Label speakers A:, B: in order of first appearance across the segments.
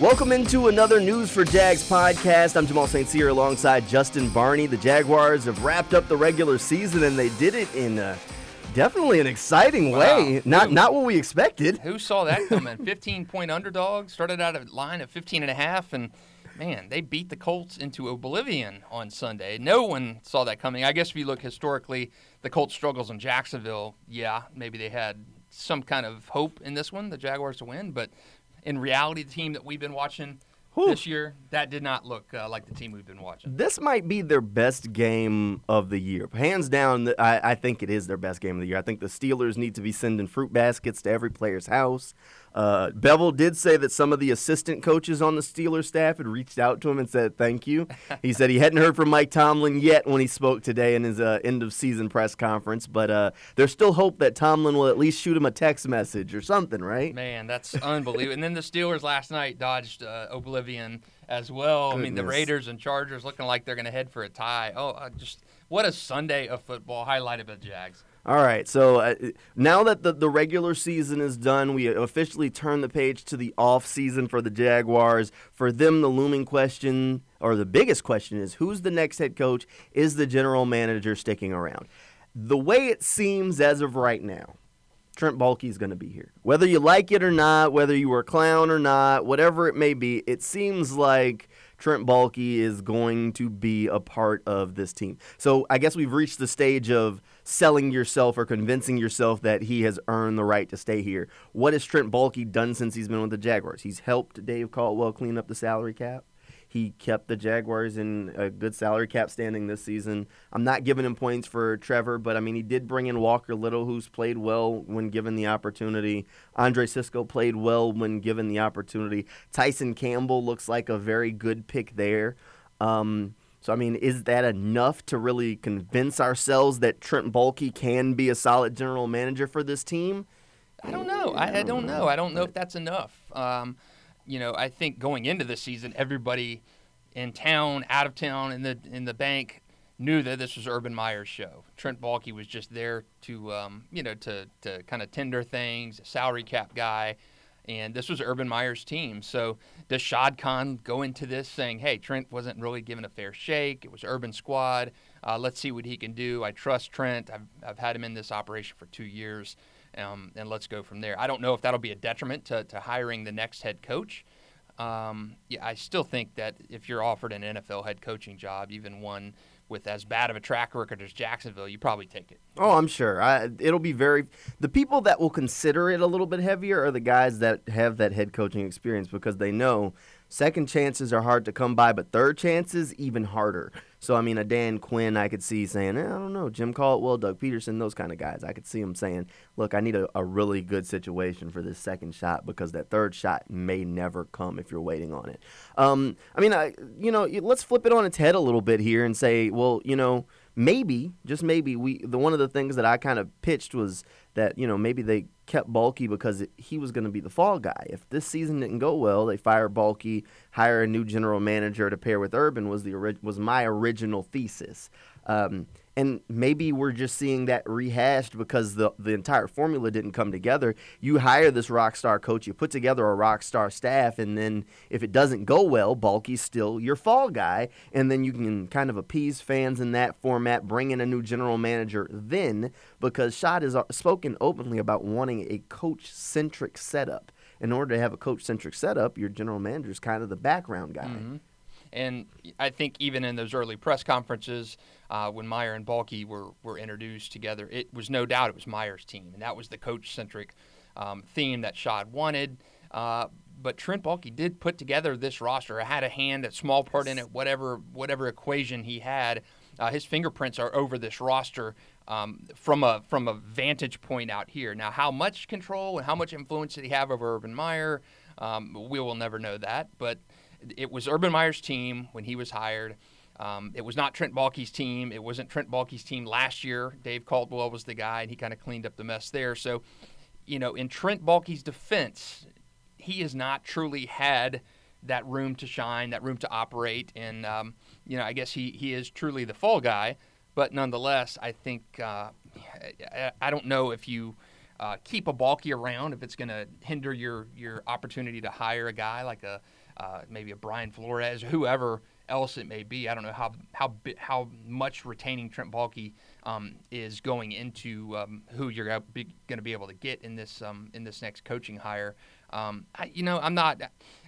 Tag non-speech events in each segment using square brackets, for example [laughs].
A: Welcome into another News for Jags podcast. I'm Jamal St. Cyr alongside Justin Barney. The Jaguars have wrapped up the regular season and they did it in uh, definitely an exciting
B: Wow.
A: way. Not not what we expected.
B: Who saw that coming? [laughs] 15 point underdog, started out a line of 15 and a half, and man, they beat the Colts into oblivion on Sunday. No one saw that coming. I guess if you look historically, the Colts' struggles in Jacksonville, yeah, maybe they had some kind of hope in this one, the Jaguars to win, but in reality, the team that we've been watching
A: Whew.
B: this year, that did not look uh, like the team we've been watching.
A: This might be their best game of the year. Hands down, I, I think it is their best game of the year. I think the Steelers need to be sending fruit baskets to every player's house. Uh, Bevell did say that some of the assistant coaches on the Steelers staff had reached out to him and said thank you. [laughs] He said he hadn't heard from Mike Tomlin yet when he spoke today in his uh, end of season press conference, but uh, there's still hope that Tomlin will at least shoot him a text message or something, right?
B: Man, that's unbelievable. and then the Steelers last night dodged uh, oblivion as well. I mean, the Raiders and Chargers looking like they're going to head for a tie. Oh, uh, just what a Sunday of football highlighted by the Jags.
A: All right, so uh, now that the, the regular season is done, we officially turn the page to the off season for the Jaguars. For them, the looming question, or the biggest question, is who's the next head coach? Is the general manager sticking around? The way it seems as of right now, Trent Baalke is going to be here. Whether you like it or not, whether you were a clown or not, whatever it may be, it seems like Trent Baalke is going to be a part of this team. So I guess we've reached the stage of selling yourself or convincing yourself that he has earned the right to stay here. What has Trent Baalke done since he's been with the Jaguars? He's helped Dave Caldwell clean up the salary cap. He kept the Jaguars in a good salary cap standing this season. I'm not giving him points for Trevor, but I mean, he did bring in Walker Little, who's played well when given the opportunity. Andre Cisco played well when given the opportunity. Tyson Campbell looks like a very good pick there. Um, so, I mean, is that enough to really convince ourselves that Trent Baalke can be a solid general manager for this team?
B: I don't know. I, I don't know. I don't know if that's enough. Um, you know, I think going into the season, everybody in town, out of town, in the in the bank knew that this was Urban Meyer's show. Trent Baalke was just there to, um, you know, to to kind of tender things, salary cap guy, and this was Urban Meyer's team. So does Shad Khan go into this saying, "Hey, Trent wasn't really given a fair shake. It was Urban squad. Uh, let's see what he can do. I trust Trent. I've I've had him in this operation for two years." Um, and let's go from there. I don't know if that'll be a detriment to, to hiring the next head coach. Um, yeah, I still think that if you're offered an NFL head coaching job, even one with as bad of a track record as Jacksonville, you probably take it.
A: Oh, I'm sure. I, it'll be very. The people that will consider it a little bit heavier are the guys that have that head coaching experience because they know second chances are hard to come by, but third chances even harder. So I mean, a Dan Quinn, I could see saying, eh, I don't know, Jim Caldwell, Doug Pederson, those kind of guys. I could see them saying, Look, I need a, a really good situation for this second shot because that third shot may never come if you're waiting on it. Um, I mean, I, you know, let's flip it on its head a little bit here and say, well, you know maybe, just maybe, we the one of the things that I kind of pitched was that you know maybe they kept Baalke because it, he was going to be the fall guy. If this season didn't go well, they fire Baalke, hire a new general manager to pair with Urban was the was my original thesis. Um, and maybe we're just seeing that rehashed because the the entire formula didn't come together. You hire this rock star coach, you put together a rock star staff, and then if it doesn't go well, Baalke's still your fall guy, and then you can kind of appease fans in that format, bring in a new general manager then, because Shad has uh, spoken openly about wanting a coach centric setup. In order to have a coach centric setup, your general manager is kind of the background guy.
B: Mm-hmm. And I think even in those early press conferences, uh, when Meyer and Baalke were, were introduced together, it was no doubt it was Meyer's team, and that was the coach-centric um, theme that Shad wanted. Uh, but Trent Baalke did put together this roster. Had a hand, a small part in it, whatever whatever equation he had. Uh, his fingerprints are over this roster um, from a from a vantage point out here. Now, how much control and how much influence did he have over Urban Meyer? Um, we will never know that, but it was Urban Meyer's team when he was hired. Um, it was not Trent Baalke's team. It wasn't Trent Baalke's team last year. Dave Caldwell was the guy, and he kind of cleaned up the mess there. So, you know, in Trent Baalke's defense, he has not truly had that room to shine, that room to operate, and um, you know, I guess he he is truly the fall guy. But nonetheless, I think uh, I, I don't know if you. Uh, keep a Baalke around if it's going to hinder your your opportunity to hire a guy like a uh, maybe a Brian Flores, whoever else it may be. I don't know how how how much retaining Trent Baalke um, is going into um, who you're going to be able to get in this um, in this next coaching hire. Um, I, you know, I'm not.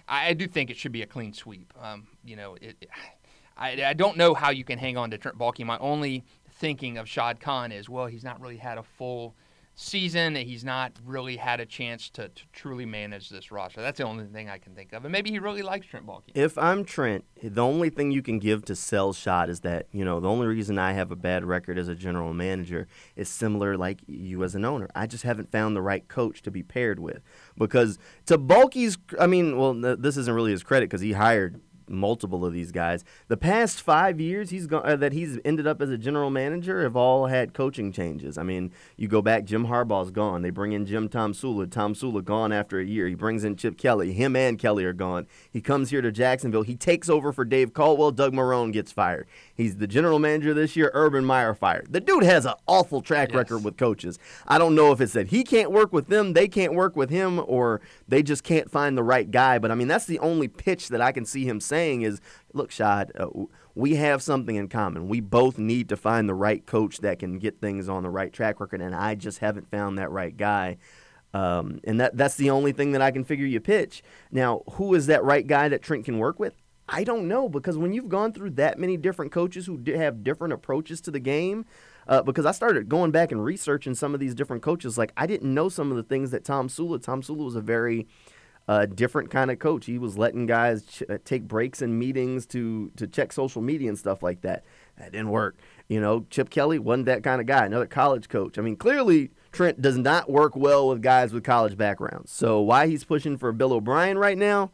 B: I, I, do think it should be a clean sweep. Um, you know, it, I, I don't know how you can hang on to Trent Baalke. My only thinking of Shad Khan is, well, he's not really had a full season. He's not really had a chance to, to, truly manage this roster. That's the only thing I can think of. And maybe he really likes Trent Baalke.
A: If I'm Trent, the only thing you can give to sell Shad is that, you know, the only reason I have a bad record as a general manager is similar like you as an owner. I just haven't found the right coach to be paired with. Because to Baalke's, I mean, well, this isn't really his credit because he hired multiple of these guys. The past five years he's gone, uh, that he's ended up as a general manager have all had coaching changes. I mean, you go back, Jim Harbaugh's gone. They bring in Jim Tomsula. Tom Sula gone after a year. He brings in Chip Kelly. Him and Kelly are gone. He comes here to Jacksonville. He takes over for Dave Caldwell. Doug Marrone gets fired. He's the general manager this year. Urban Meyer fired. The dude has an awful track yes. record with coaches. I don't know if it's that he can't work with them, they can't work with him, or they just can't find the right guy. But I mean, that's the only pitch that I can see him saying is, "Look, Shad, uh, we have something in common. We both need to find the right coach that can get things on the right track record, and I just haven't found that right guy." Um, and that that's the only thing that I can figure you pitch. Now, who is that right guy that Trent can work with? I don't know because when you've gone through that many different coaches who have different approaches to the game, uh, because I started going back and researching some of these different coaches, like I didn't know some of the things that Tomsula. Tom Sula was a very uh, different kind of coach. He was letting guys ch- uh, take breaks in meetings to to check social media and stuff like that. That didn't work. You know, Chip Kelly wasn't that kind of guy. Another college coach. I mean, clearly Trent does not work well with guys with college backgrounds. So why he's pushing for Bill O'Brien right now?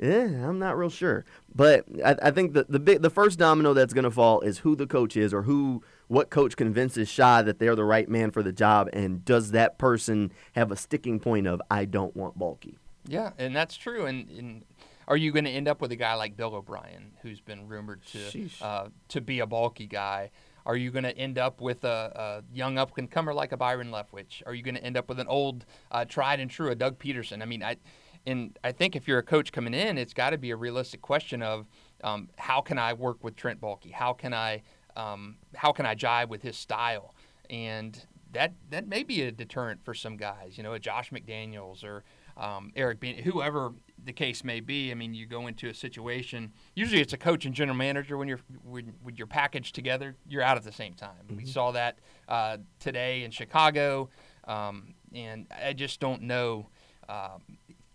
A: Yeah, I'm not real sure. But I, I think the the big, the first domino that's going to fall is who the coach is or who what coach convinces Shy that they're the right man for the job, and does that person have a sticking point of I don't want Baalke?
B: Yeah, and that's true. And, and are you going to end up with a guy like Bill O'Brien, who's been rumored to uh, to be a Baalke guy? Are you going to end up with a, a young up and comer like a Byron Leftwich? Are you going to end up with an old, uh, tried and true, a Doug Pederson? I mean, I and I think if you're a coach coming in, it's got to be a realistic question of um, how can I work with Trent Baalke? How can I um, how can I jive with his style? And that that may be a deterrent for some guys. You know, a Josh McDaniels or um, Eric Bean, whoever the case may be. I mean, you go into a situation. Usually, it's a coach and general manager when you're when, when you're packaged together. You're out at the same time. Mm-hmm. We saw that uh, today in Chicago, um, and I just don't know. Um,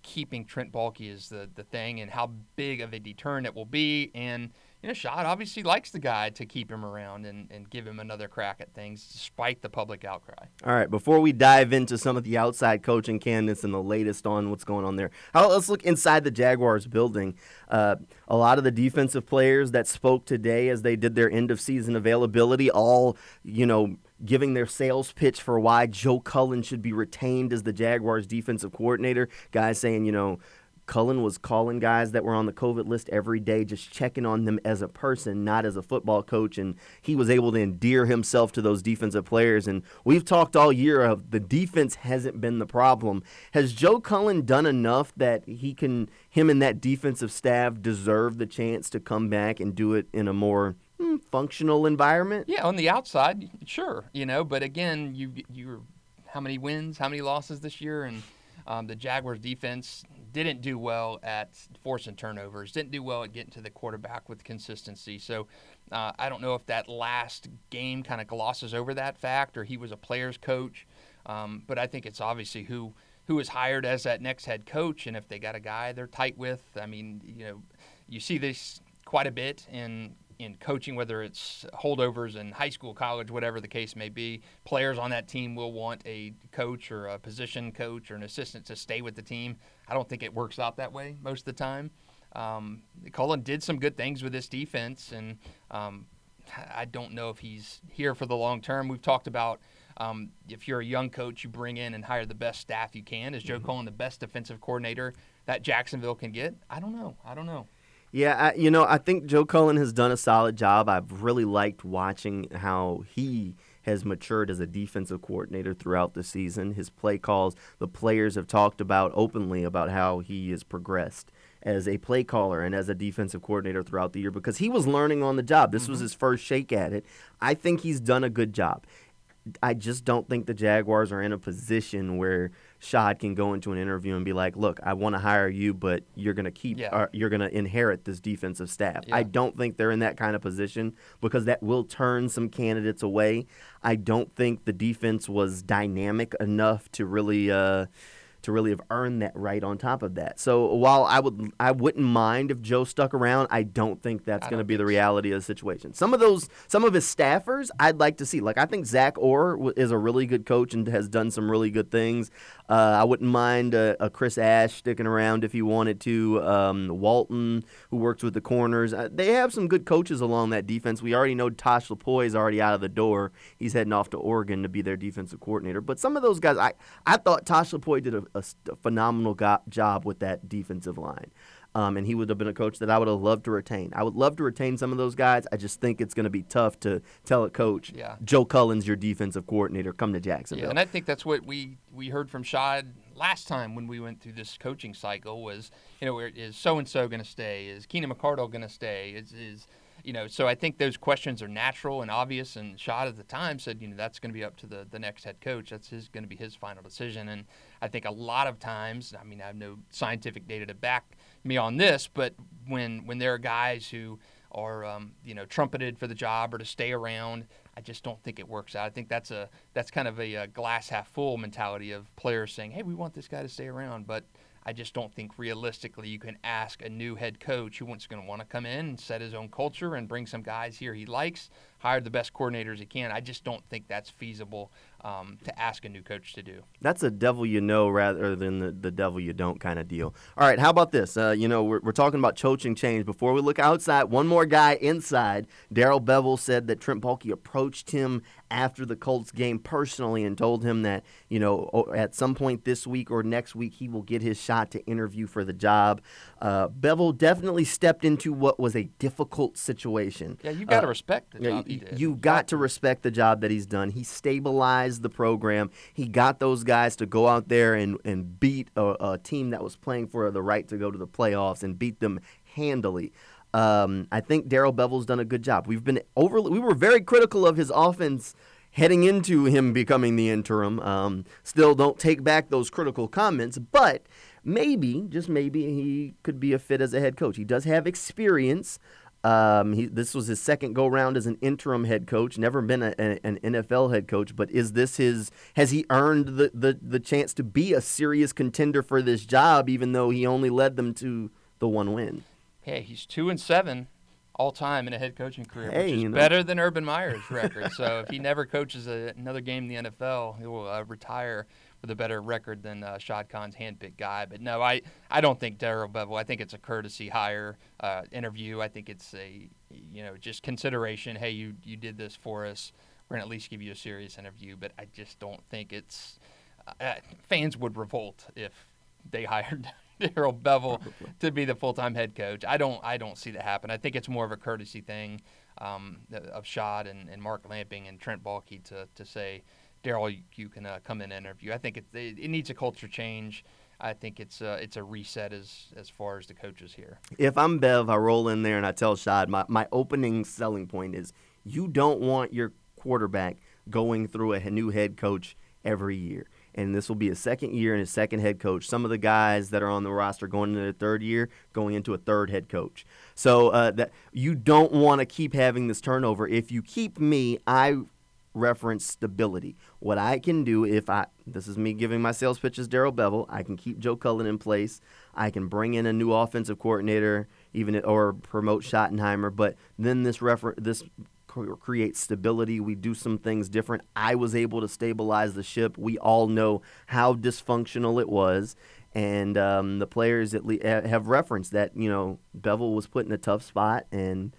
B: keeping Trent Baalke is the, the thing and how big of a deterrent it will be. And, you know, Shad obviously likes the guy to keep him around and, and give him another crack at things despite the public outcry.
A: All right, before we dive into some of the outside coaching candidates and the latest on what's going on there, how, let's look inside the Jaguars building. Uh, a lot of the defensive players that spoke today as they did their end of season availability all, you know, giving their sales pitch for why Joe Cullen should be retained as the Jaguars defensive coordinator. Guys saying, you know, Cullen was calling guys that were on the COVID list every day, just checking on them as a person, not as a football coach. And he was able to endear himself to those defensive players. And we've talked all year of the defense hasn't been the problem. Has Joe Cullen done enough that he can, him and that defensive staff deserve the chance to come back and do it in a more hmm, functional environment.
B: Yeah, on the outside, sure, you know, but again, you you how many wins, how many losses this year, and um, the Jaguars defense didn't do well at forcing turnovers, didn't do well at getting to the quarterback with consistency. So uh, I don't know if that last game kind of glosses over that fact, or he was a player's coach, um, but I think it's obviously who who is hired as that next head coach, and if they got a guy they're tight with, I mean, you know, you see this quite a bit in in coaching, whether it's holdovers in high school, college, whatever the case may be, players on that team will want a coach or a position coach or an assistant to stay with the team. I don't think it works out that way most of the time. Um, Cullen did some good things with this defense, and um, I don't know if he's here for the long term. We've talked about um, if you're a young coach, you bring in and hire the best staff you can. Is Joe mm-hmm. Cullen the best defensive coordinator that Jacksonville can get? I don't know. I don't know.
A: Yeah, I, you know, I think Joe Cullen has done a solid job. I've really liked watching how he has matured as a defensive coordinator throughout the season. His play calls, the players have talked about openly about how he has progressed as a play caller and as a defensive coordinator throughout the year because he was learning on the job. This mm-hmm. was his first shake at it. I think he's done a good job. I just don't think the Jaguars are in a position where Shad can go into an interview and be like, "Look, I want to hire you, but you're going to keep, yeah. uh, you're going to inherit this defensive staff." Yeah. I don't think they're in that kind of position because that will turn some candidates away. I don't think the defense was dynamic enough to really. Uh, to really have earned that right on top of that. So while I would I wouldn't mind if Joe stuck around, I don't think that's going to be the reality of the situation. Some of those some of his staffers I'd like to see. Like I think Zach Orr is a really good coach and has done some really good things. Uh, I wouldn't mind a, a, Chris Ash sticking around if he wanted to. Um, Walton, who works with the corners, uh, they have some good coaches along that defense. We already know Tosh Lupoi is already out of the door. He's heading off to Oregon to be their defensive coordinator. But some of those guys, I, I thought Tosh Lupoi did a, a, phenomenal go- job with that defensive line. Um, and he would have been a coach that I would have loved to retain. I would love to retain some of those guys. I just think it's going to be tough to tell a coach, yeah. Joe Cullen's your defensive coordinator, come to Jacksonville.
B: Yeah, and I think that's what we, we heard from Shad last time when we went through this coaching cycle was, you know, is so and so going to stay? Is Keenan McCardell going to stay? Is is you know, so I think those questions are natural and obvious. And Shad at the time said, you know, that's going to be up to the, the next head coach. That's his going to be his final decision. And I think a lot of times, I mean, I have no scientific data to back me on this, but when when there are guys who are um, you know trumpeted for the job or to stay around, I just don't think it works out. I think that's a that's kind of a, a glass half full mentality of players saying, "Hey, we want this guy to stay around," but I just don't think realistically you can ask a new head coach who wants going to want to come in and set his own culture and bring some guys here he likes, hire the best coordinators he can. I just don't think that's feasible um, to ask a new coach to do.
A: That's a devil you know rather than the, the devil you don't kind of deal. All right, how about this? Uh, you know, we're, we're talking about coaching change. Before we look outside, one more guy inside. Darrell Bevell said that Trent Baalke approached him after the Colts game personally and told him that, you know, at some point this week or next week, he will get his shot to interview for the job. Uh, Bevell definitely stepped into what was a difficult situation.
B: Yeah, you got to uh, respect job
A: you, you got to respect the job that he's done. He stabilized the program. He got those guys to go out there and, and beat a, a team that was playing for the right to go to the playoffs and beat them handily. Um, I think Darrell Bevell's done a good job. We've been over. We were very critical of his offense heading into him becoming the interim. Um, still, don't take back those critical comments, but maybe, just maybe, he could be a fit as a head coach. He does have experience. Um, he, this was his second go round as an interim head coach. Never been a, a, an NFL head coach, but is this his? Has he earned the, the the chance to be a serious contender for this job, even though he only led them to the one win?
B: Hey, he's two and seven all time in a head coaching career, hey, which is better than Urban Meyer's record. so if he never coaches a, another game in the NFL, he will uh, retire with a better record than uh, Shad Khan's handpicked guy. But no, I, I don't think Darrell Bevell. I think it's a courtesy hire uh, interview. I think it's a you know just consideration. Hey, you you did this for us. We're gonna at least give you a serious interview. But I just don't think it's uh, fans would revolt if they [laughs] hired Darrell Bevell to be the full-time head coach. I don't I don't see that happen. I think it's more of a courtesy thing um, of Shad and, and Mark Lamping and Trent Baalke to to say Darrell, you, can uh, come in and interview. I think it, it, it needs a culture change. I think it's a, it's a reset as as far as the coaches here.
A: If I'm Bev, I roll in there and I tell Shad my, my opening selling point is you don't want your quarterback going through a new head coach every year. And this will be a second year and a second head coach. Some of the guys that are on the roster going into their third year, going into a third head coach. So uh, that you don't want to keep having this turnover. If you keep me, I reference stability. What I can do if I this is me giving my sales pitch as Darrell Bevell, I can keep Joe Cullen in place. I can bring in a new offensive coordinator, even or promote Schottenheimer. But then this refer this creates stability. We do some things different. I was able to stabilize the ship. We all know how dysfunctional it was, and um, the players at least have referenced that. You know, Bevell was put in a tough spot, and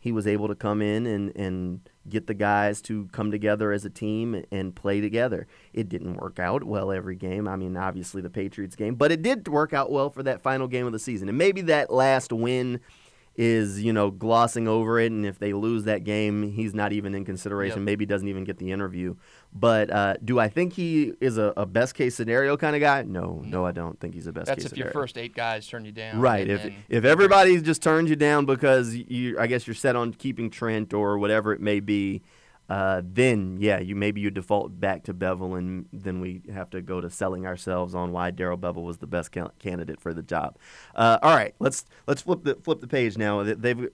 A: he was able to come in and and get the guys to come together as a team and play together. It didn't work out well every game. I mean, obviously the Patriots game, but it did work out well for that final game of the season. And maybe that last win is you know glossing over it, and if they lose that game, he's not even in consideration.
B: Yep.
A: Maybe doesn't even get the interview. But uh, do I think he is a, a best case scenario kind of guy? No, no, I don't think he's a best case scenario.
B: That's if
A: scenario.
B: your first eight guys turn you down.
A: Right. If
B: then-
A: if everybody just turns you down because you, I guess you're set on keeping Trent or whatever it may be, uh, then yeah, you maybe you default back to Bevell, and then we have to go to selling ourselves on why Darrell Bevell was the best ca- candidate for the job. Uh, all right, let's let's flip the flip the page now. They- They've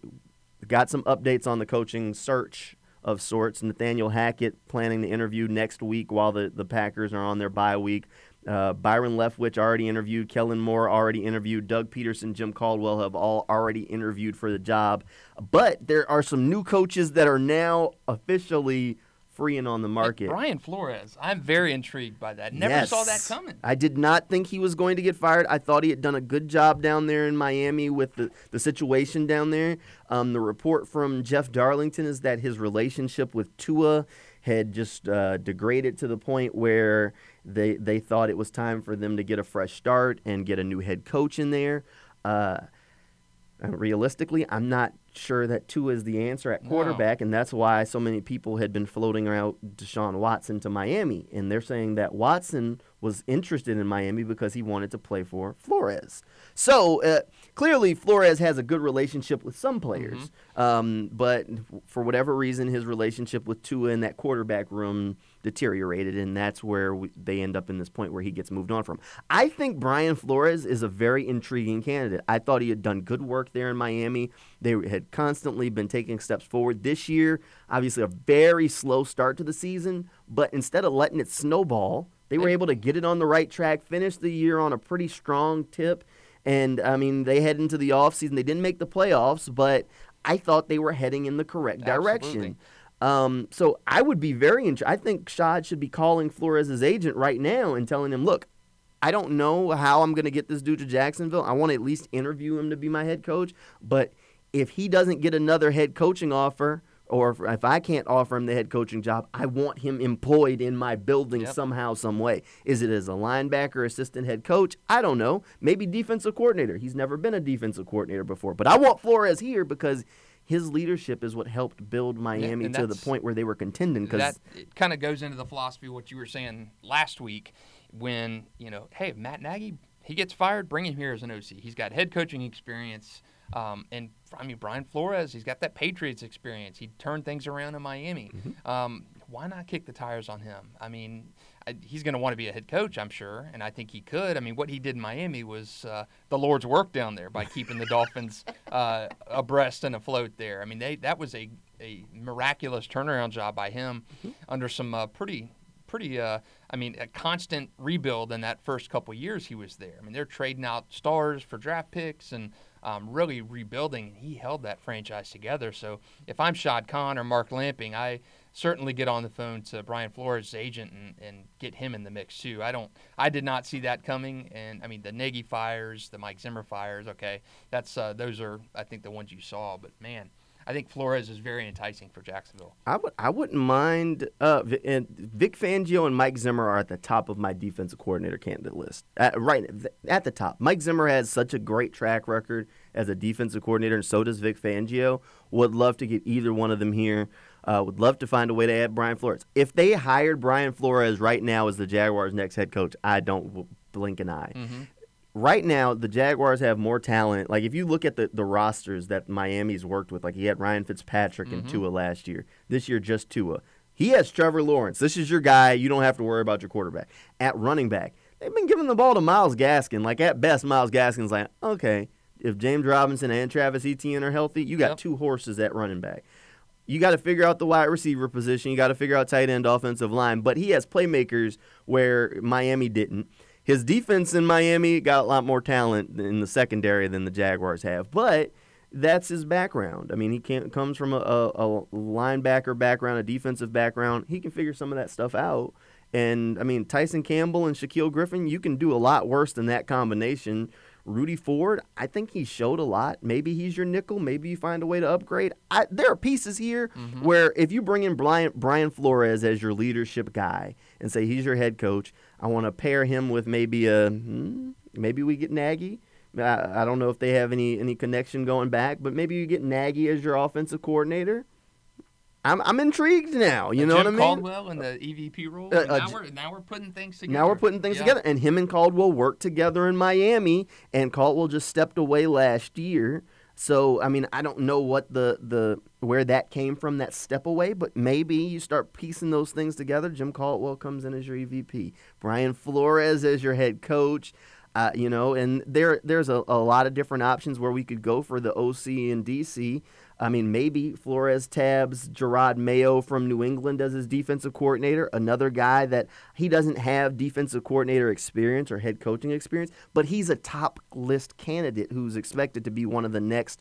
A: got some updates on the coaching search of sorts. Nathaniel Hackett planning to interview next week while the, the Packers are on their bye week. Uh, Byron Leftwich already interviewed. Kellen Moore already interviewed. Doug Pederson, Jim Caldwell have all already interviewed for the job. But there are some new coaches that are now officially free and on the market.
B: Brian Flores, I'm very intrigued by that. Never saw that coming.
A: I did not think he was going to get fired. I thought he had done a good job down there in Miami with the, the situation down there. Um, the report from Jeff Darlington is that his relationship with Tua had just uh, degraded to the point where they they thought it was time for them to get a fresh start and get a new head coach in there. Uh, realistically, I'm not sure that Tua is the answer at
B: No.
A: quarterback, and that's why so many people had been floating around Deshaun Watson to Miami, and they're saying that Watson was interested in Miami because he wanted to play for Flores. So uh, clearly, Flores has a good relationship with some players, um, but for whatever reason, his relationship with Tua in that quarterback room deteriorated, and that's where we, they end up in this point where he gets moved on from. I think Brian Flores is a very intriguing candidate. I thought he had done good work there in Miami. They had constantly been taking steps forward. This year, obviously, a very slow start to the season, but instead of letting it snowball, they were able to get it on the right track, finish the year on a pretty strong tip. And I mean, they head into the offseason. They didn't make the playoffs, but I thought they were heading in the correct direction. Um, so I would be very interested. I think Shad should be calling Flores' agent right now and telling him, look, I don't know how I'm going to get this dude to Jacksonville. I want to at least interview him to be my head coach. But if he doesn't get another head coaching offer, or if, if I can't offer him the head coaching job, I want him employed in my building
B: Yep.
A: somehow, some way. Is it as a linebacker, assistant head coach? I don't know. Maybe defensive coordinator. He's never been a defensive coordinator before. But I want Flores here because his leadership is what helped build Miami
B: and
A: to the point where they were contending. Because
B: that it kind of goes into the philosophy of what you were saying last week when you know hey matt nagy he gets fired bring him here as an oc he's got head coaching experience um, and i mean brian flores he's got that patriots experience. He turned things around in miami. Um, why not kick the tires on him? I mean he's going to want to be a head coach i'm sure and i think he could i mean what he did in miami was uh, the lord's work down there by keeping the dolphins [laughs] uh, abreast and afloat there i mean they that was a, a miraculous turnaround job by him under some uh, pretty pretty uh, I mean a constant rebuild in that first couple years he was there. I mean they're trading out stars for draft picks and um, really rebuilding. And he held that franchise together. So if I'm Shad Khan or Mark Lamping, I certainly get on the phone to Brian Flores' agent and, and get him in the mix too. I don't I did not see that coming. And I mean the Nagy fires, the Mike Zimmer fires. Okay, that's uh, those are I think the ones you saw. But man. I think Flores is very enticing for Jacksonville.
A: I would I wouldn't mind. Uh, and Vic Fangio and Mike Zimmer are at the top of my defensive coordinator candidate list. At, right at the top. Mike Zimmer has such a great track record as a defensive coordinator, and so does Vic Fangio. Would love to get either one of them here. Uh, would love to find a way to add Brian Flores. If they hired Brian Flores right now as the Jaguars' next head coach, I don't blink an eye right now the Jaguars have more talent. Like if you look at the, the rosters that Miami's worked with, like he had Ryan Fitzpatrick and Tua last year. This year just Tua. He has Trevor Lawrence. This is your guy. You don't have to worry about your quarterback. At running back, they've been giving the ball to Myles Gaskin. Like at best, Myles Gaskin's like, okay, if James Robinson and Travis Etienne are healthy, you got
B: Yep.
A: two horses at running back. You got to figure out the wide receiver position. You got to figure out tight end, offensive line. But he has playmakers where Miami didn't. His defense in Miami got a lot more talent in the secondary than the Jaguars have. But that's his background. I mean, he can comes from a, a, a linebacker background, a defensive background. He can figure some of that stuff out. And I mean, Tyson Campbell and Shaquill Griffin, you can do a lot worse than that combination. Rudy Ford, I think he showed a lot. Maybe he's your nickel. Maybe you find a way to upgrade. I, there are pieces here where if you bring in Brian, Brian Flores as your leadership guy and say he's your head coach, I want to pair him with maybe a hmm, maybe we get Nagy. I, I don't know if they have any any connection going back, but maybe you get Nagy as your offensive coordinator. I'm I'm intrigued now. You
B: Uh,
A: know
B: Jim
A: what I mean?
B: Caldwell in the EVP role.
A: Uh, uh,
B: now we're now we're putting things together.
A: Now we're putting things
B: Yeah.
A: together, and him and Caldwell worked together in Miami, and Caldwell just stepped away last year. So I mean, I don't know what the the where that came from that step away, but maybe you start piecing those things together. Jim Caldwell comes in as your EVP, Brian Flores as your head coach. Uh, you know, and there there's a, a lot of different options where we could go for the OC and DC. I mean, maybe Flores tabs Jerod Mayo from New England as his defensive coordinator, another guy that he doesn't have defensive coordinator experience or head coaching experience, but he's a top list candidate who's expected to be one of the next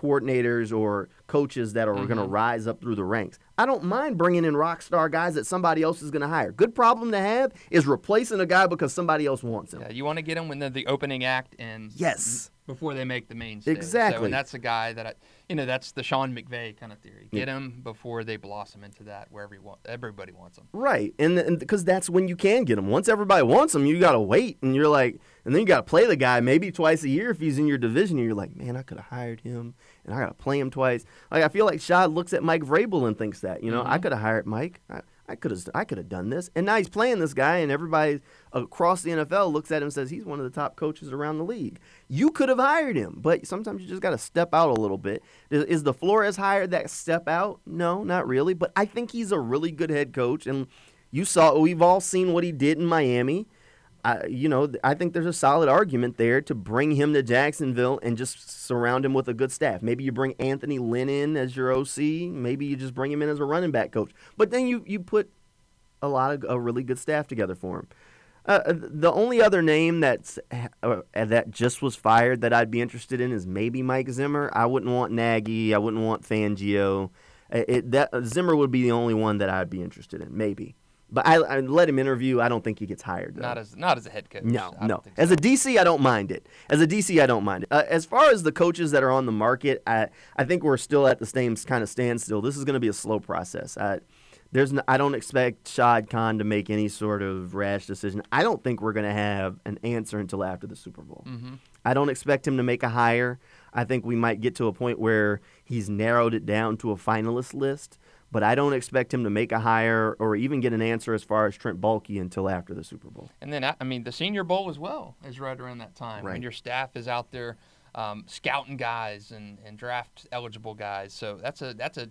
A: coordinators or coaches that are going to mm-hmm. rise up through the ranks. I don't mind bringing in rock star guys that somebody else is going to hire. Good problem to have is replacing a guy because somebody else wants him.
B: Yeah, you want to get him when they're the opening act and
A: Yes.
B: before they make the main stage. So,
A: Exactly.
B: and that's a guy that I, you know, that's the Sean McVay kind of theory. Get them before they blossom into that where everyone everybody wants them.
A: Right, and because that's when you can get them. Once everybody wants them, you got to wait, and you're like, and then you got to play the guy maybe twice a year if he's in your division. And you're like, man, I could have hired him, and I got to play him twice. Like I feel like Shad looks at Mike Vrabel and thinks that, you know, mm-hmm. I could have hired Mike. I, I could have, I could have done this, and now he's playing this guy, and everybody across the NFL looks at him and says he's one of the top coaches around the league. You could have hired him, but sometimes you just got to step out a little bit. Is, is the Flores hire that step out? No, not really, but I think he's a really good head coach, and you saw we've all seen what he did in Miami. I, you know, I think there's a solid argument there to bring him to Jacksonville and just surround him with a good staff. Maybe you bring Anthony Lynn in as your OC. Maybe you just bring him in as a running back coach. But then you you put a lot of a really good staff together for him. Uh, the only other name that's uh, that just was fired that I'd be interested in is maybe Mike Zimmer. I wouldn't want Nagy. I wouldn't want Fangio. Uh, It, that Zimmer would be the only one that I'd be interested in, maybe. But I, I let him interview. I don't think he gets hired. Though.
B: Not as not as a head coach.
A: No,
B: I
A: no.
B: don't
A: As a DC, I don't mind it. As a DC, I don't mind it. Uh, as far as the coaches that are on the market, I I think we're still at the same kind of standstill. This is going to be a slow process. I, there's no, I don't expect Shad Khan to make any sort of rash decision. I don't think we're going to have an answer until after the Super Bowl.
B: Mm-hmm.
A: I don't expect him to make a hire. I think we might get to a point where he's narrowed it down to a finalist list, but I don't expect him to make a hire or even get an answer as far as Trent Baalke until after the Super Bowl.
B: And then, I mean, the Senior Bowl as well is right around that time
A: Right.
B: when your staff is out there um, scouting guys and, and draft eligible guys. So that's a that's a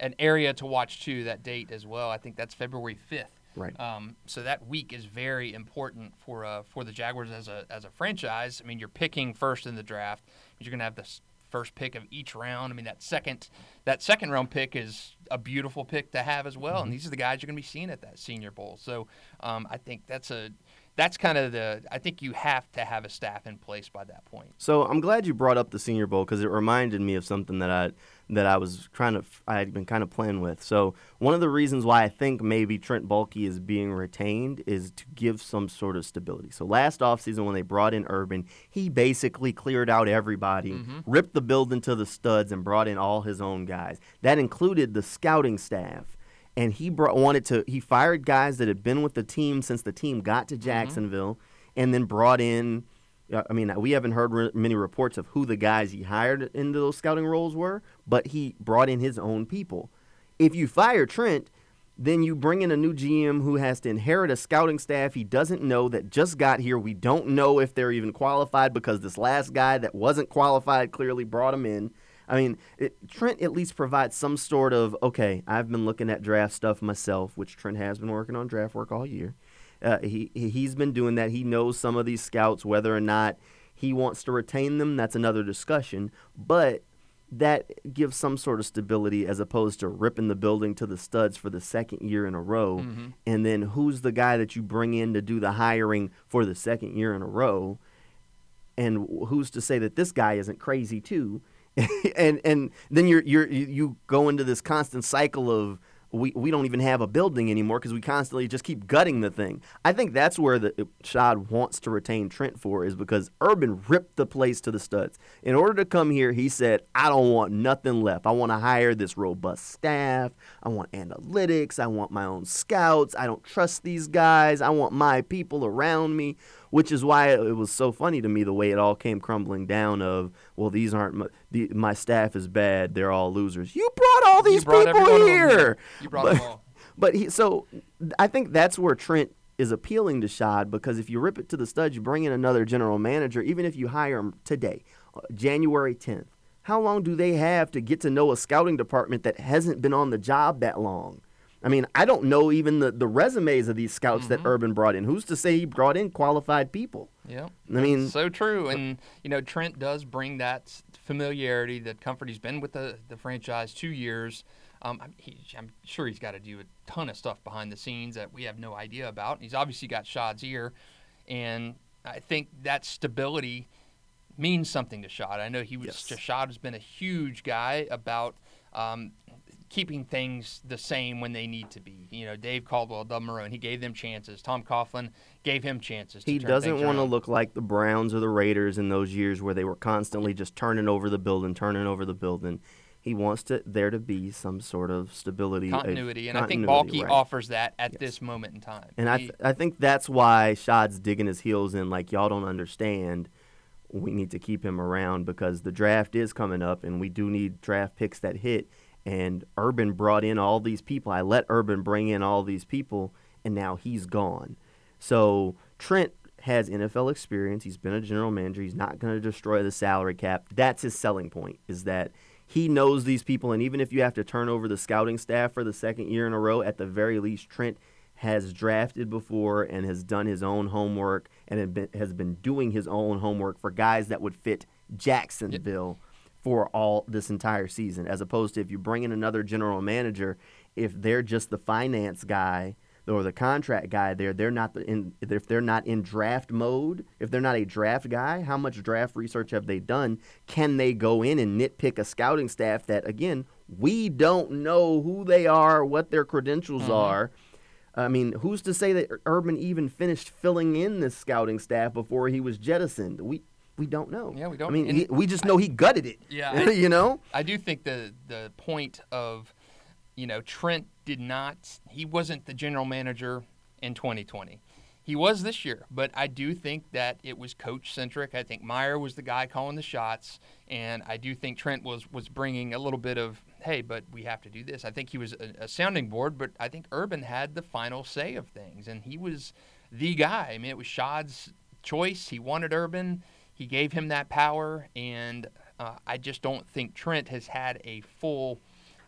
B: an area to watch too. That date as well. I think that's February fifth.
A: Right.
B: Um, so that week is very important for uh, for the Jaguars as a as a franchise. I mean, you're picking first in the draft. You're going to have the first pick of each round. I mean, that second that second round pick is a beautiful pick to have as well. And these are the guys you're going to be seeing at that Senior Bowl. So um, I think that's a that's kind of the I think you have to have a staff in place by that point.
A: So I'm glad you brought up the Senior Bowl because it reminded me of something that I that I was trying to I had been kind of playing with. So one of the reasons why I think maybe Trent Baalke is being retained is to give some sort of stability. So last offseason when they brought in Urban, he basically cleared out everybody, mm-hmm. ripped the building to the studs, and brought in all his own guys. That included the scouting staff and he brought, wanted to he fired guys that had been with the team since the team got to mm-hmm. Jacksonville and then brought in I mean we haven't heard re- many reports of who the guys he hired into those scouting roles were but he brought in his own people if you fire Trent then you bring in a new GM who has to inherit a scouting staff he doesn't know that just got here we don't know if they're even qualified because this last guy that wasn't qualified clearly brought him in I mean, it, Trent at least provides some sort of okay. I've been looking at draft stuff myself, which Trent has been working on draft work all year. Uh, he he- he's been doing that. He knows some of these scouts, whether or not he wants to retain them. That's another discussion. But that gives some sort of stability as opposed to ripping the building to the studs for the second year in a row. And then who's the guy that you bring in to do the hiring for the second year in a row? and who's to say that this guy isn't crazy too? [laughs] and and then you're you're you you go into this constant cycle of we, we don't even have a building anymore because we constantly just keep gutting the thing. I think that's where the Shad wants to retain Trent for is because Urban ripped the place to the studs. In order to come here, he said, "I don't want nothing left. I want to hire this robust staff. I want analytics. I want my own scouts. I don't trust these guys. I want my people around me." Which is why it was so funny to me the way it all came crumbling down. Of well, these aren't my, the, my staff is bad; they're all losers. You brought all these people
B: one of them.
A: here.
B: You brought
A: but,
B: them all. [laughs]
A: But he, so I think that's where Trent is appealing to Shad because if you rip it to the studs, you bring in another general manager, even if you hire him today, uh, January 10th. How long do they have to get to know a scouting department that hasn't been on the job that long? I mean, I don't know even the, the resumes of these scouts that Urban brought in. Who's to say he brought in qualified people?
B: Yeah,
A: I mean-
B: so true. And you know, Trent does bring that familiarity, that comfort. He's been with the the franchise two years. Um, I'm, he, I'm sure he's got to do a ton of stuff behind the scenes that we have no idea about. He's obviously got Shad's ear, and I think that stability means something to Shad. I know he was
A: Yes.
B: Shad has been a huge guy about um, keeping things the same when they need to be. You know, Dave Caldwell, Doug Marrone, he gave them chances. Tom Coughlin gave him chances. To
A: He doesn't want to look like the Browns or the Raiders in those years where they were constantly just turning over the building, turning over the building. He wants to there to be some sort of stability,
B: continuity, and I think
A: continuity,
B: Baalke
A: right.
B: offers that at
A: Yes.
B: this moment in time.
A: And I, th- I think that's why Shad's digging his heels in. Like y'all don't understand. We need to keep him around because the draft is coming up, and we do need draft picks that hit. And Urban brought in all these people. I let Urban bring in all these people, and now he's gone. So Trent has NFL experience. He's been a general manager. He's not going to destroy the salary cap. That's his selling point. Is that he knows these people, and even if you have to turn over the scouting staff for the second year in a row, at the very least, Trent has drafted before and has done his own homework and has been doing his own homework for guys that would fit Jacksonville for all this entire season, as opposed to if you bring in another general manager, if they're just the finance guy or the contract guy there, they're not the in if they're not in draft mode, if they're not a draft guy, how much draft research have they done? Can they go in and nitpick a scouting staff that again we don't know who they are, what their credentials mm-hmm. are? I mean, who's to say that Urban even finished filling in this scouting staff before he was jettisoned? We we don't know.
B: Yeah, we
A: I
B: don't.
A: I
B: mean,
A: he, we just know he gutted it.
B: Yeah, [laughs] I-
A: you know.
B: I do think the the point of, you know, Trent did not. He wasn't the general manager in 2020. He was this year, but I do think that it was coach centric. I think Meyer was the guy calling the shots, and I do think Trent was was bringing a little bit of, hey, but we have to do this. I think he was a, a sounding board, but I think Urban had the final say of things, and he was the guy. I mean, it was Shad's choice. He wanted Urban. He gave him that power, and uh, I just don't think Trent has had a full,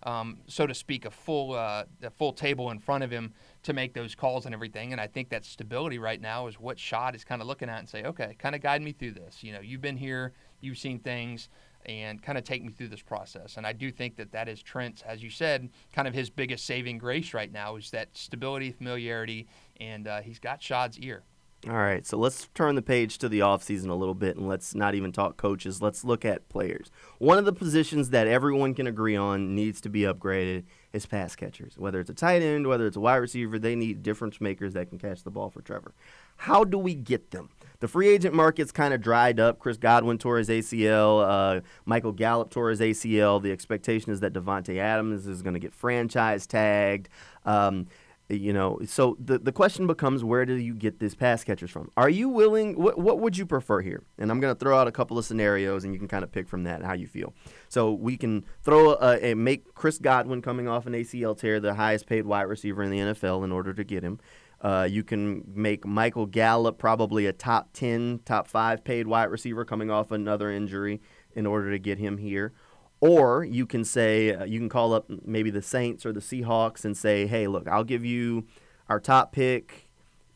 B: um, so to speak, a full, uh, a full table in front of him to make those calls and everything. And I think that stability right now is what Shad is kind of looking at and say, okay, kind of guide me through this. You know, you've been here, you've seen things, and kind of take me through this process. And I do think that that is Trent's, as you said, kind of his biggest saving grace right now is that stability, familiarity, and uh, he's got Shad's ear.
A: All right, so let's turn the page to the offseason a little bit and let's not even talk coaches. Let's look at players. One of the positions that everyone can agree on needs to be upgraded is pass catchers. Whether it's a tight end, whether it's a wide receiver, they need difference makers that can catch the ball for Trevor. How do we get them? The free agent market's kind of dried up. Chris Godwin tore his ACL. Uh, Michael Gallup tore his ACL. The expectation is that Davante Adams is going to get franchise tagged. Um, you know, so the, the question becomes where do you get these pass catchers from? Are you willing? What, what would you prefer here? And I'm going to throw out a couple of scenarios, and you can kind of pick from that how you feel. So we can throw a, a make Chris Godwin coming off an ACL tear the highest paid wide receiver in the NFL in order to get him. Uh, you can make Michael Gallup probably a top 10, top 5 paid wide receiver coming off another injury in order to get him here. Or you can say, uh, you can call up maybe the Saints or the Seahawks and say, hey, look, I'll give you our top pick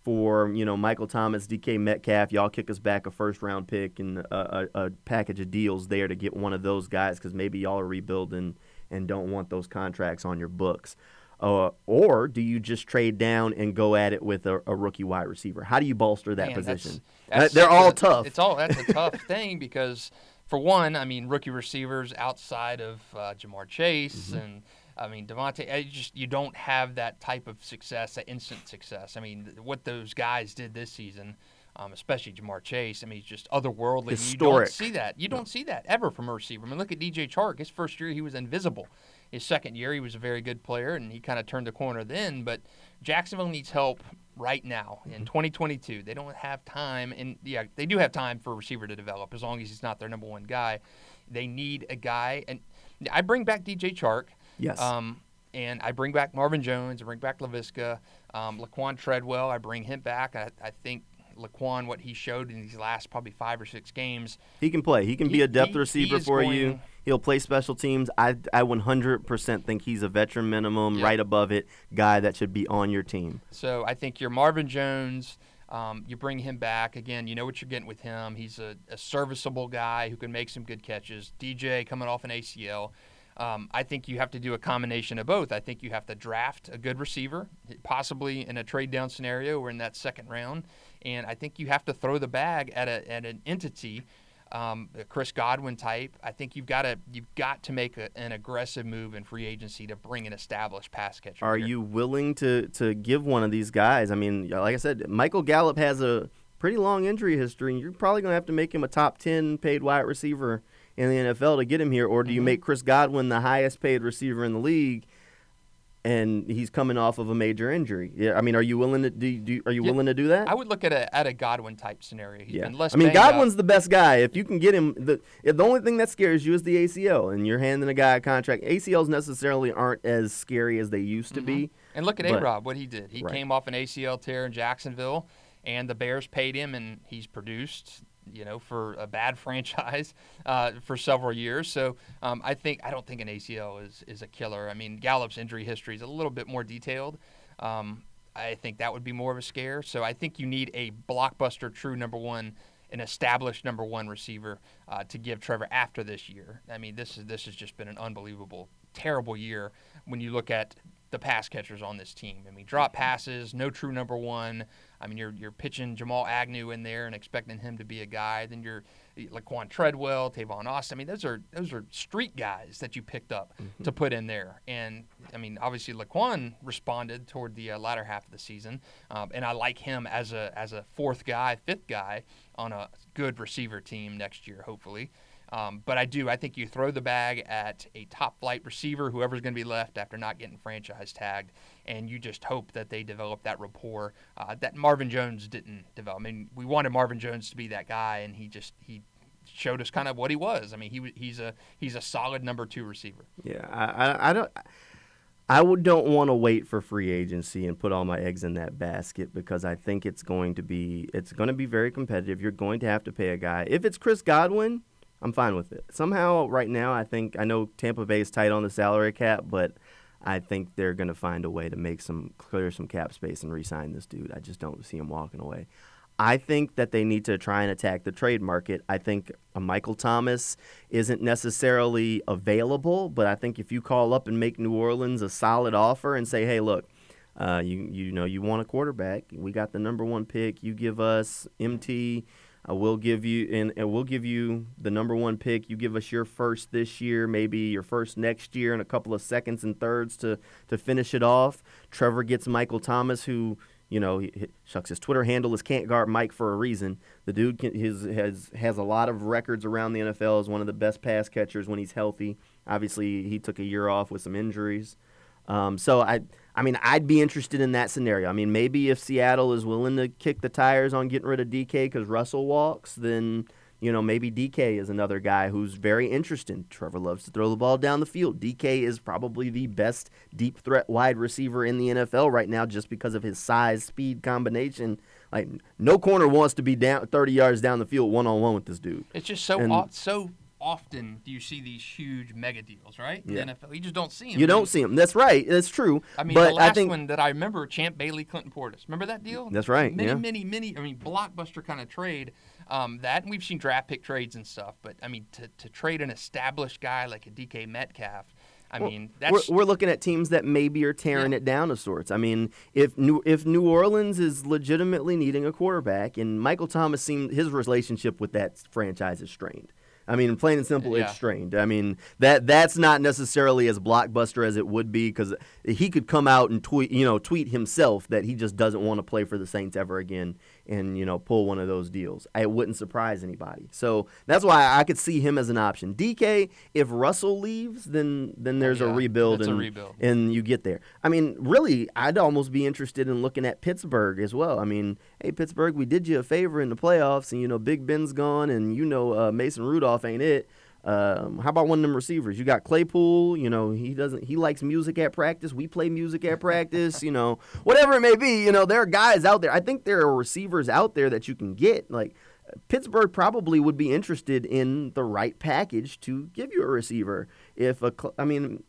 A: for, you know, Michael Thomas, DK Metcalf. Y'all kick us back a first round pick and a, a, a package of deals there to get one of those guys because maybe y'all are rebuilding and don't want those contracts on your books. Uh, or do you just trade down and go at it with a, a rookie wide receiver? How do you bolster that
B: Man,
A: position?
B: that's
A: Uh, They're all tough.
B: It's all that's a tough thing because, for one, I mean, rookie receivers outside of uh, Ja'Marr Chase
A: Mm-hmm.
B: and I mean Davante, I just you don't have that type of success, that instant success. I mean, th- what those guys did this season. Um, especially Ja'Marr Chase. I mean, he's just otherworldly.
A: Historic.
B: You don't see that. You don't see that ever from a receiver. I mean, look at DJ Chark. His first year, he was invisible. His second year, he was a very good player, and he kind of turned the corner then. But Jacksonville needs help right now
A: Mm-hmm.
B: in 2022. They don't have time, and yeah, they do have time for a receiver to develop as long as he's not their number one guy. They need a guy, and I bring back DJ Chark.
A: Yes.
B: Um, and I bring back Marvin Jones. I bring back Laviska, um, Laquan Treadwell. I bring him back. I, I think Laquan, what he showed in these last probably five or six games,
A: He can play. He can be a depth
B: he- he
A: receiver for
B: going-
A: you. He'll play special teams. I I 100% think he's a veteran minimum,
B: Yeah.
A: right above it, guy that should be on your team.
B: So I think your Marvin Jones, um, you bring him back again. You know what you're getting with him. He's a, a serviceable guy who can make some good catches. DJ coming off an ACL. Um, I think you have to do a combination of both. I think you have to draft a good receiver, possibly in a trade down scenario or in that second round, and I think you have to throw the bag at a at an entity. Um, Chris Godwin type. I think you've got to you've got to make a, an aggressive move in free agency to bring an established pass catcher.
A: Are
B: here.
A: you willing to to give one of these guys? I mean, like I said, Michael Gallup has a pretty long injury history, and you're probably going to have to make him a top 10 paid wide receiver in the NFL to get him here, or do you
B: Mhm.
A: make Chris Godwin the highest paid receiver in the league? And he's coming off of a major injury. Yeah, I mean, are you willing to do? do are you
B: Yeah,
A: willing to do that?
B: I would look at a at a Godwin type scenario. He's
A: yeah,
B: been less.
A: I mean,
B: up.
A: Uh, Godwin's the best guy. If you can get him, the the only thing that scares you is the ACL, and you're handing a guy a contract. ACLs necessarily aren't as scary as they used to be. Mm-hmm.
B: And look at A Rob, what he did. He
A: Right.
B: came off an ACL tear in Jacksonville, and the Bears paid him, and he's produced. You know, for a bad [laughs] franchise uh, for several years. So um, I think I don't think an ACL is is a killer. I mean, Gallup's injury history is a little bit more detailed. Um, I think that would be more of a scare. So I think you need a blockbuster, true number one, an established number one receiver uh, to give Trevor after this year. I mean, this is this has just been an unbelievable, terrible year when you look at the pass catchers on this team. I mean, drop passes, no true number one. I mean, you're you're pitching Jamal Agnew in there and expecting him to be a guy. Then you're Laquan Treadwell, Tavon Austin. I mean, those are those are street guys that you picked up to put in there. And I mean, obviously Laquan responded toward the uh, latter half of the season, um, and I like him as a as a fourth guy, fifth guy on a good receiver team next year, hopefully. Um, but I do. I think you throw the bag at a top flight receiver, whoever's going to be left after not getting franchise tagged, and you just hope that they develop that rapport uh, that Marvin Jones didn't develop. I mean, we wanted Marvin Jones to be that guy, and he just he showed us kind of what he was. I mean, he he's a he's a solid number two receiver.
A: Yeah, I, I, I don't. I don't want to wait for free agency and put all my eggs in that basket because I think it's going to be it's going to be very competitive. You're going to have to pay a guy. If it's Chris Godwin, I'm fine with it. Somehow, right now, I think I know Tampa Bay is tight on the salary cap, but I think they're going to find a way to make some clear some cap space and re-sign this dude. I just don't see him walking away. I think that they need to try and attack the trade market. I think a Michael Thomas isn't necessarily available, but I think if you call up and make New Orleans a solid offer and say, "Hey, look, uh, you you know you want a quarterback? We got the number one pick. You give us MT. Uh, we'll give you and, and we'll give you the number one pick. You give us your first this year, maybe your first next year, and a couple of seconds and thirds to to finish it off. Trevor gets Michael Thomas, who you know, he- shucks his Twitter handle is can't guard Mike for a reason. The dude can, his, has has a lot of records around the NFL as one of the best pass catchers when he's healthy. Obviously, he took a year off with some injuries. Um, so I, I mean, I'd be interested in that scenario. I mean, maybe if Seattle is willing to kick the tires on getting rid of DK because Russell walks, then you know maybe DK is another guy who's very interesting. Trevor loves to throw the ball down the field. DK is probably the best deep threat wide receiver in the NFL right now, just because of his size speed combination. Like no corner wants to be down 30 yards down the field one on one with this dude.
B: It's just so
A: And-
B: so often do you see these huge mega deals, right?
A: Yeah.
B: The NFL, you just don't see them.
A: You don't see them. That's right. That's true.
B: I mean,
A: but
B: the last
A: I think
B: one that I remember, Champ Bailey, Clinton Portis. Remember that deal?
A: That's right,
B: Many,
A: yeah.
B: many, many. I mean, blockbuster kind of trade. Um, that and we've seen draft pick trades and stuff. But I mean, to, to trade an established guy like a DK Metcalf, I
A: Well,
B: mean, that's
A: we're, we're looking at teams that maybe are tearing it down of sorts. I mean, if New if New Orleans is legitimately needing a quarterback, and Michael Thomas seemed his relationship with that franchise is strained. I mean, plain and simple,
B: Yeah.
A: it's strained. I mean that that's not necessarily as blockbuster as it would be because he could come out and tweet, you know, tweet himself that he just doesn't want to play for the Saints ever again and you know pull one of those deals. It wouldn't surprise anybody. So that's why I could see him as an option. DK, if Russell leaves, then then there's
B: yeah,
A: a rebuild
B: that's a
A: and
B: rebuild.
A: and you get there. I mean, really, I'd almost be interested in looking at Pittsburgh as well. I mean, hey Pittsburgh, we did you a favor in the playoffs, and you know Big Ben's gone, and you know uh, Mason Rudolph ain't it. Um, how about one of them receivers? You got Claypool. You know he doesn't. He likes music at practice. We play music at practice. You know whatever it may be. You know there are guys out there. I think there are receivers out there that you can get. Like Pittsburgh probably would be interested in the right package to give you a receiver. If a, I mean,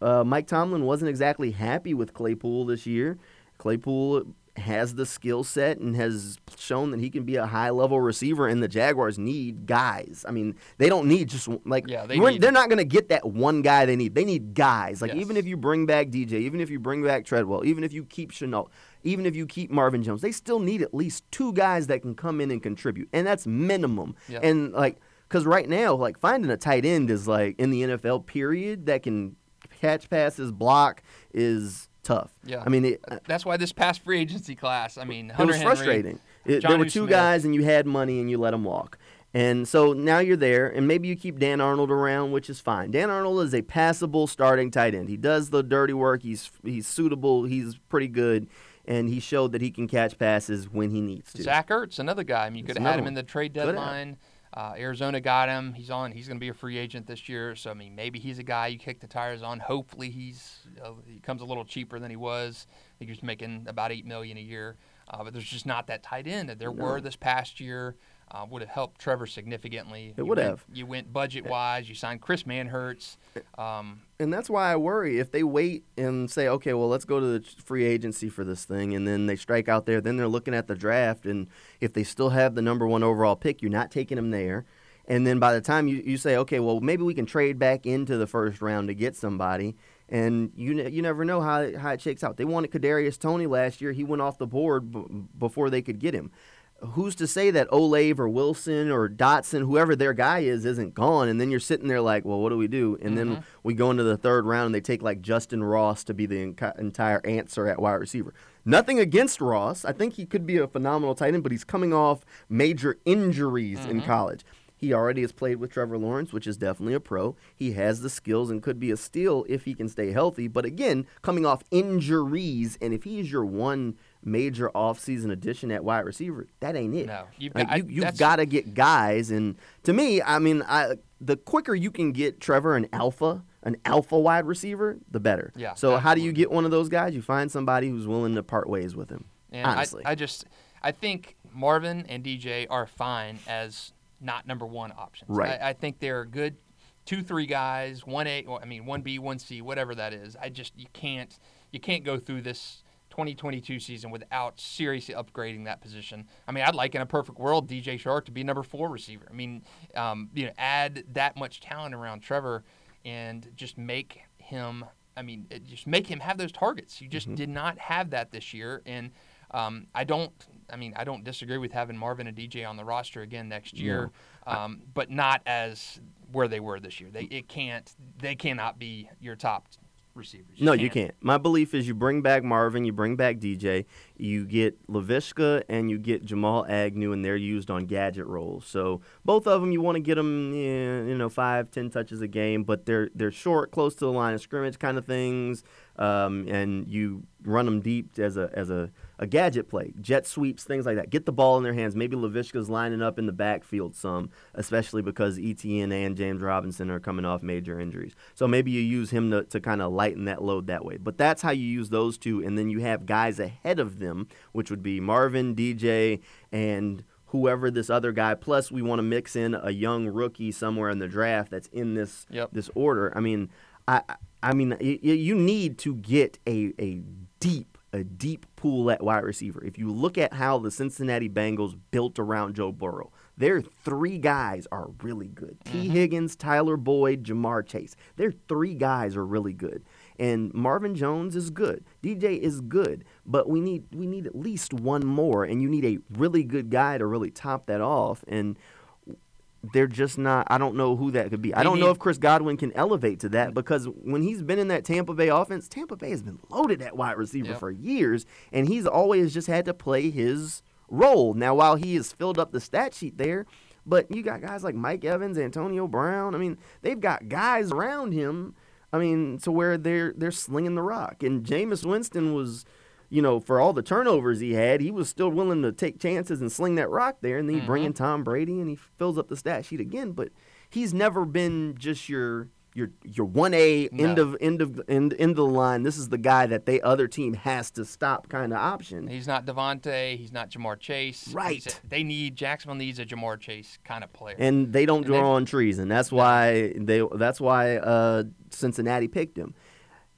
A: uh, Mike Tomlin wasn't exactly happy with Claypool this year. Claypool has the skill set and has shown that he can be a high level receiver, and the Jaguars need guys. I mean, they don't need just like
B: Yeah, they
A: they're not going to get that one guy they need. They need guys. Like
B: Yes.
A: even if you bring back DJ, even if you bring back Treadwell, even if you keep Shenault, even if you keep Marvin Jones, they still need at least two guys that can come in and contribute, and that's minimum.
B: Yeah.
A: And like, because right now, like finding a tight end is like in the NFL period that can catch passes, block is tough.
B: Yeah.
A: I mean, it, uh,
B: That's why this past free agency class, I mean,
A: it was
B: Henry,
A: frustrating. It, there were two
B: Smith.
A: guys, and you had money, and you let them walk. And so now you're there, and maybe you keep Dan Arnold around, which is fine. Dan Arnold is a passable starting tight end. He does the dirty work. He's he's suitable. He's pretty good, and he showed that he can catch passes when he needs to.
B: Zach Ertz, another guy. I mean, you could have had him in the trade deadline. Uh, Arizona got him. He's on. He's going to be a free agent this year. So I mean, maybe he's a guy you kick the tires on. Hopefully, he's uh, he comes a little cheaper than he was. I think he was making about eight million a year. Uh, but there's just not that tight end that there
A: No.
B: were this past year. Uh, would have helped Trevor significantly.
A: It
B: You
A: would
B: went-
A: have.
B: You went budget wise. You signed Chris Manhertz. Um,
A: And that's why I worry if they wait and say, okay, well, let's go to the free agency for this thing, and then they strike out there. Then they're looking at the draft, and if they still have the number one overall pick, you're not taking them there. And then by the time you, you say, okay, well, maybe we can trade back into the first round to get somebody, and you ne- you never know how it, how it shakes out. They wanted Kadarius Toney last year; he went off the board b- before they could get him. Who's to say that Olave or Wilson or Dotson, whoever their guy is, isn't gone? And then you're sitting there like, well, what do we do? And then mm-hmm. we go into the third round and they take like Justyn Ross to be the enc- entire answer at wide receiver. Nothing against Ross. I think he could be a phenomenal tight end, but he's coming off major injuries in mm-hmm. college. He already has played with Trevor Lawrence, which is definitely a pro. He has the skills and could be a steal if he can stay healthy. But again, coming off injuries, and if he's your one major offseason addition at wide receiver, that ain't it.
B: No, you've got-
A: you, you've got to get guys. And to me, I mean, I, the quicker you can get Trevor an alpha, an alpha wide receiver, the better.
B: Yeah,
A: So how do you get one of those guys? You find somebody who's willing to part ways with him.
B: And
A: honestly.
B: I, I just, I think Marvin and DJ are fine as not number one options.
A: Right.
B: I, I think they're good two, three guys, one A, well, I mean, one B, one C, whatever that is. I just, you can't, you can't go through this 2022 season without seriously upgrading that position. I mean, I'd like in a perfect world DJ Chark to be number four receiver. I mean, um, you know, add that much talent around Trevor and just make him. I mean, it- just make him have those targets. You
A: Mm-hmm.
B: just did not have that this year, and um, I don't. I mean, I don't disagree with having Marvin and DJ on the roster again next year, um, but not as where they were this year. They it can't. They cannot be your top receivers.
A: No, you can't. My belief is you bring back Marvin, you bring back DJ, you get Laviska, and you get Jamal Agnew, and they're used on gadget roles. So both of them, you want to get them, you know, five, ten touches a game, but they're they're short, close to the line of scrimmage kind of things, um, and you run them deep as a as a, a gadget play, jet sweeps, things like that. Get the ball in their hands. Maybe Laviska's lining up in the backfield some, especially because ETN and James Robinson are coming off major injuries. So maybe you use him to, to kind of lighten that load that way. But that's how you use those two, and then you have guys ahead of them, which would be Marvin, DJ, and whoever this other guy. Plus, we want to mix in a young rookie somewhere in the draft that's in this
B: Yep.
A: this order. I mean, I I- mean, y- y- you need to get a a deep a deep pool at wide receiver. If you look at how the Cincinnati Bengals built around Joe Burrow, their three guys are really good. T. Mm-hmm. Higgins, Tyler Boyd, Ja'Marr Chase. Their three guys are really good. And Marvin Jones is good. DJ is good, but we need we need at least one more and you need a really good guy to really top that off and they're just not. I don't know who that could be. I don't know if Chris Godwin can elevate to that because when he's been in that Tampa Bay offense, Tampa Bay has been loaded at wide receiver
B: Yep.
A: for years, and he's always just had to play his role. Now, while he has filled up the stat sheet there, but you got guys like Mike Evans, Antonio Brown. I mean, they've got guys around him. I mean, to where they're they're slinging the rock, and Jameis Winston was. You know, for all the turnovers he had, he was still willing to take chances and sling that rock there. And then you bring in Tom Brady and he fills up the stat sheet again. But he's never been just your your your one A end of end of end end of the line. This is the guy that they other team has to stop kind of option.
B: He's not Davante. He's not Ja'Marr Chase.
A: Right.
B: A- they need Jacksonville needs a Ja'Marr Chase kind of player.
A: and they don't
B: And
A: draw on trees, and that's why they that's why uh, Cincinnati picked him,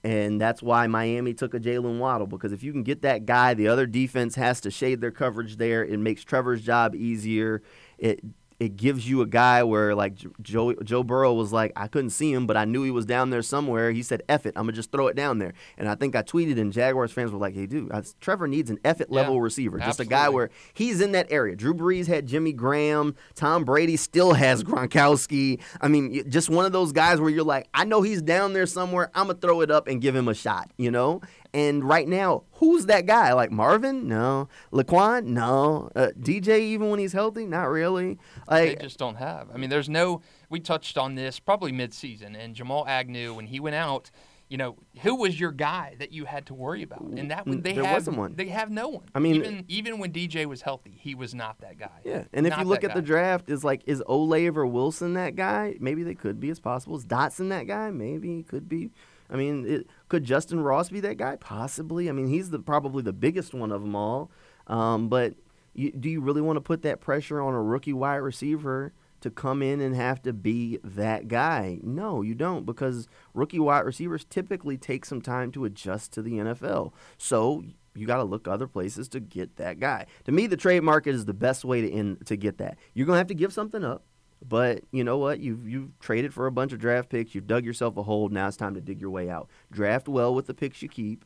A: and that's why Miami took a Jaylen Waddle because if you can get that guy, the other defense has to shade their coverage there. It makes Trevor's job easier. It it gives you a guy where like Joe Joe Burrow was like I couldn't see him, but I knew he was down there somewhere. He said, "Eff it, I'm gonna just throw it down there." And I think I tweeted, and Jaguars fans were like, "Hey, dude, I, Trevor needs an Eff it level
B: Yeah,
A: receiver, just a guy where he's in that area. Drew Brees had Jimmy Graham. Tom Brady still has Gronkowski. I mean, just one of those guys where you're like, I know he's down there somewhere. I'm gonna throw it up and give him a shot. You know. And right now, who's that guy? Like Marvin? No. Laquan? No. Uh, DJ? Even when he's healthy? Not really.
B: they just don't have. I mean, there's no. We touched on this probably mid-season, and Jamal Agnew when he went out, you know, who was your guy that you had to worry about? And that they
A: there
B: have
A: wasn't one.
B: They have no one.
A: I mean-
B: even even when DJ was healthy, he was not that guy.
A: Yeah, and if
B: Not
A: you look at the draft, is like is Olave or Wilson that guy? Maybe they could be. It's possible. Is Dotson that guy? Maybe he could be. I mean, it, could Justyn Ross be that guy? Possibly. I mean, he's the probably the biggest one of them all. Um, but you, do you really want to put that pressure on a rookie wide receiver to come in and have to be that guy? No, you don't, because rookie wide receivers typically take some time to adjust to the NFL. So you got to look other places to get that guy. To me, the trade market is the best way to in, to get that. You're gonna have to give something up, but you know what? You've you've traded for a bunch of draft picks. You've dug yourself a hole. Now it's time to dig your way out. Draft well with the picks you keep,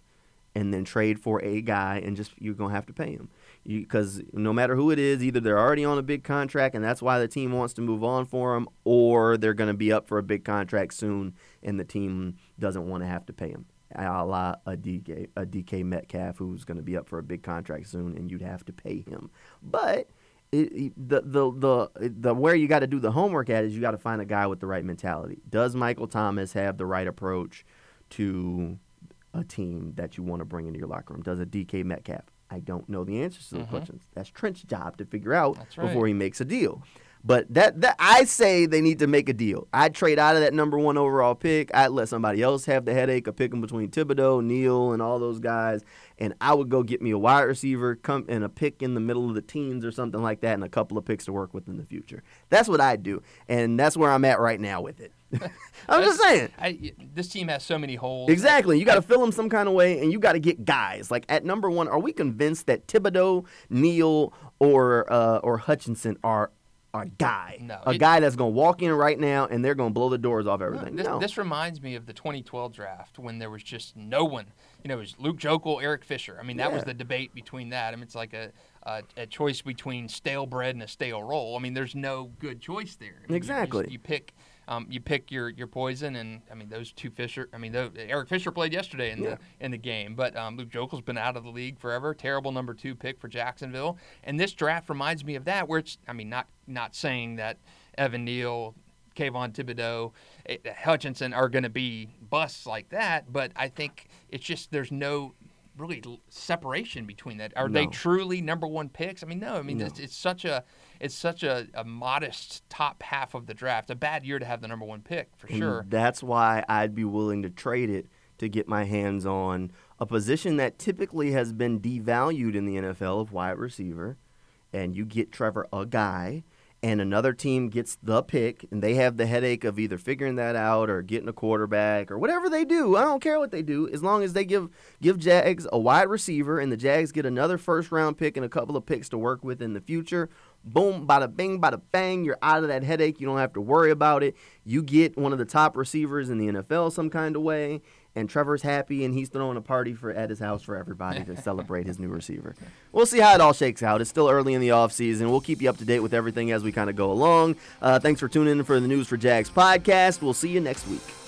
A: and then trade for a guy, and just you're gonna have to pay him. Because no matter who it is, either they're already on a big contract, and that's why the team wants to move on for him, or they're gonna be up for a big contract soon, and the team doesn't want to have to pay him a la a DK, a DK Metcalf who's going to be up for a big contract soon, and you'd have to pay him. But it, the the the the where you got to do the homework at is you got to find a guy with the right mentality. Does Michael Thomas have the right approach to a team that you want to bring into your locker room? Does a DK Metcalf? I don't know the answers to the
B: Mhm.
A: questions. That's Trent's job to figure out
B: right.
A: before he makes a deal. But that, that I say they need to make a deal. I'd trade out of that number one overall pick. I'd let somebody else have the headache of picking between Thibodeaux, Neal, and all those guys, and I would go get me a wide receiver, come and a pick in the middle of the teens or something like that, and a couple of picks to work with in the future. That's what I'd do, and that's where I'm at right now with it. [laughs] I'm just saying.
B: I, this team has so many holes.
A: Exactly. You got to fill them some kind of way, and you got to get guys. Like at number one, are we convinced that Thibodeaux, Neal, or uh, or Hutchinson are a guy?
B: No,
A: a
B: it-
A: guy that's going to walk in right now and they're going to blow the doors off everything.
B: This,
A: no.
B: this reminds me of the 2012 draft when there was just no one. You know, it was Luke Joeckel, Eric Fisher. I mean, that was the debate between that. I mean, it's like a, a a choice between stale bread and a stale roll. I mean, there's no good choice there. I mean, you
A: Exactly.
B: You, pick. Um, you pick your, your poison, and I mean those two Fisher. I mean, Eric Fisher played yesterday in
A: Yeah.
B: the in the game, but um, Luke Joeckel's been out of the league forever. Terrible number two pick for Jacksonville, and this draft reminds me of that. Where it's, I mean, not not saying that Evan Neal, Kayvon Thibodeaux, eh, Hutchinson are going to be busts like that, but I think it's just there's no really separation between that. Are they truly number one picks? I mean, no. I mean,
A: No.
B: it's, it's such a it's such a, a modest top half of the draft. A bad year to have the number one pick for
A: And
B: sure.
A: That's why I'd be willing to trade it to get my hands on a position that typically has been devalued in the NFL of wide receiver. And you get Trevor a guy, and another team gets the pick, and they have the headache of either figuring that out or getting a quarterback or whatever they do. I don't care what they do, as long as they give give Jags a wide receiver, and the Jags get another first round pick and a couple of picks to work with in the future. Boom, bada bing, bada bang. You're out of that headache. You don't have to worry about it. You get one of the top receivers in the NFL some kind of way, and Trevor's happy, and he's throwing a party for at his house for everybody to celebrate his new receiver. We'll see how it all shakes out. It's still early in the offseason. We'll keep you up to date with everything as we kind of go along. Uh, thanks for tuning in for the News for Jags podcast. We'll see you next week.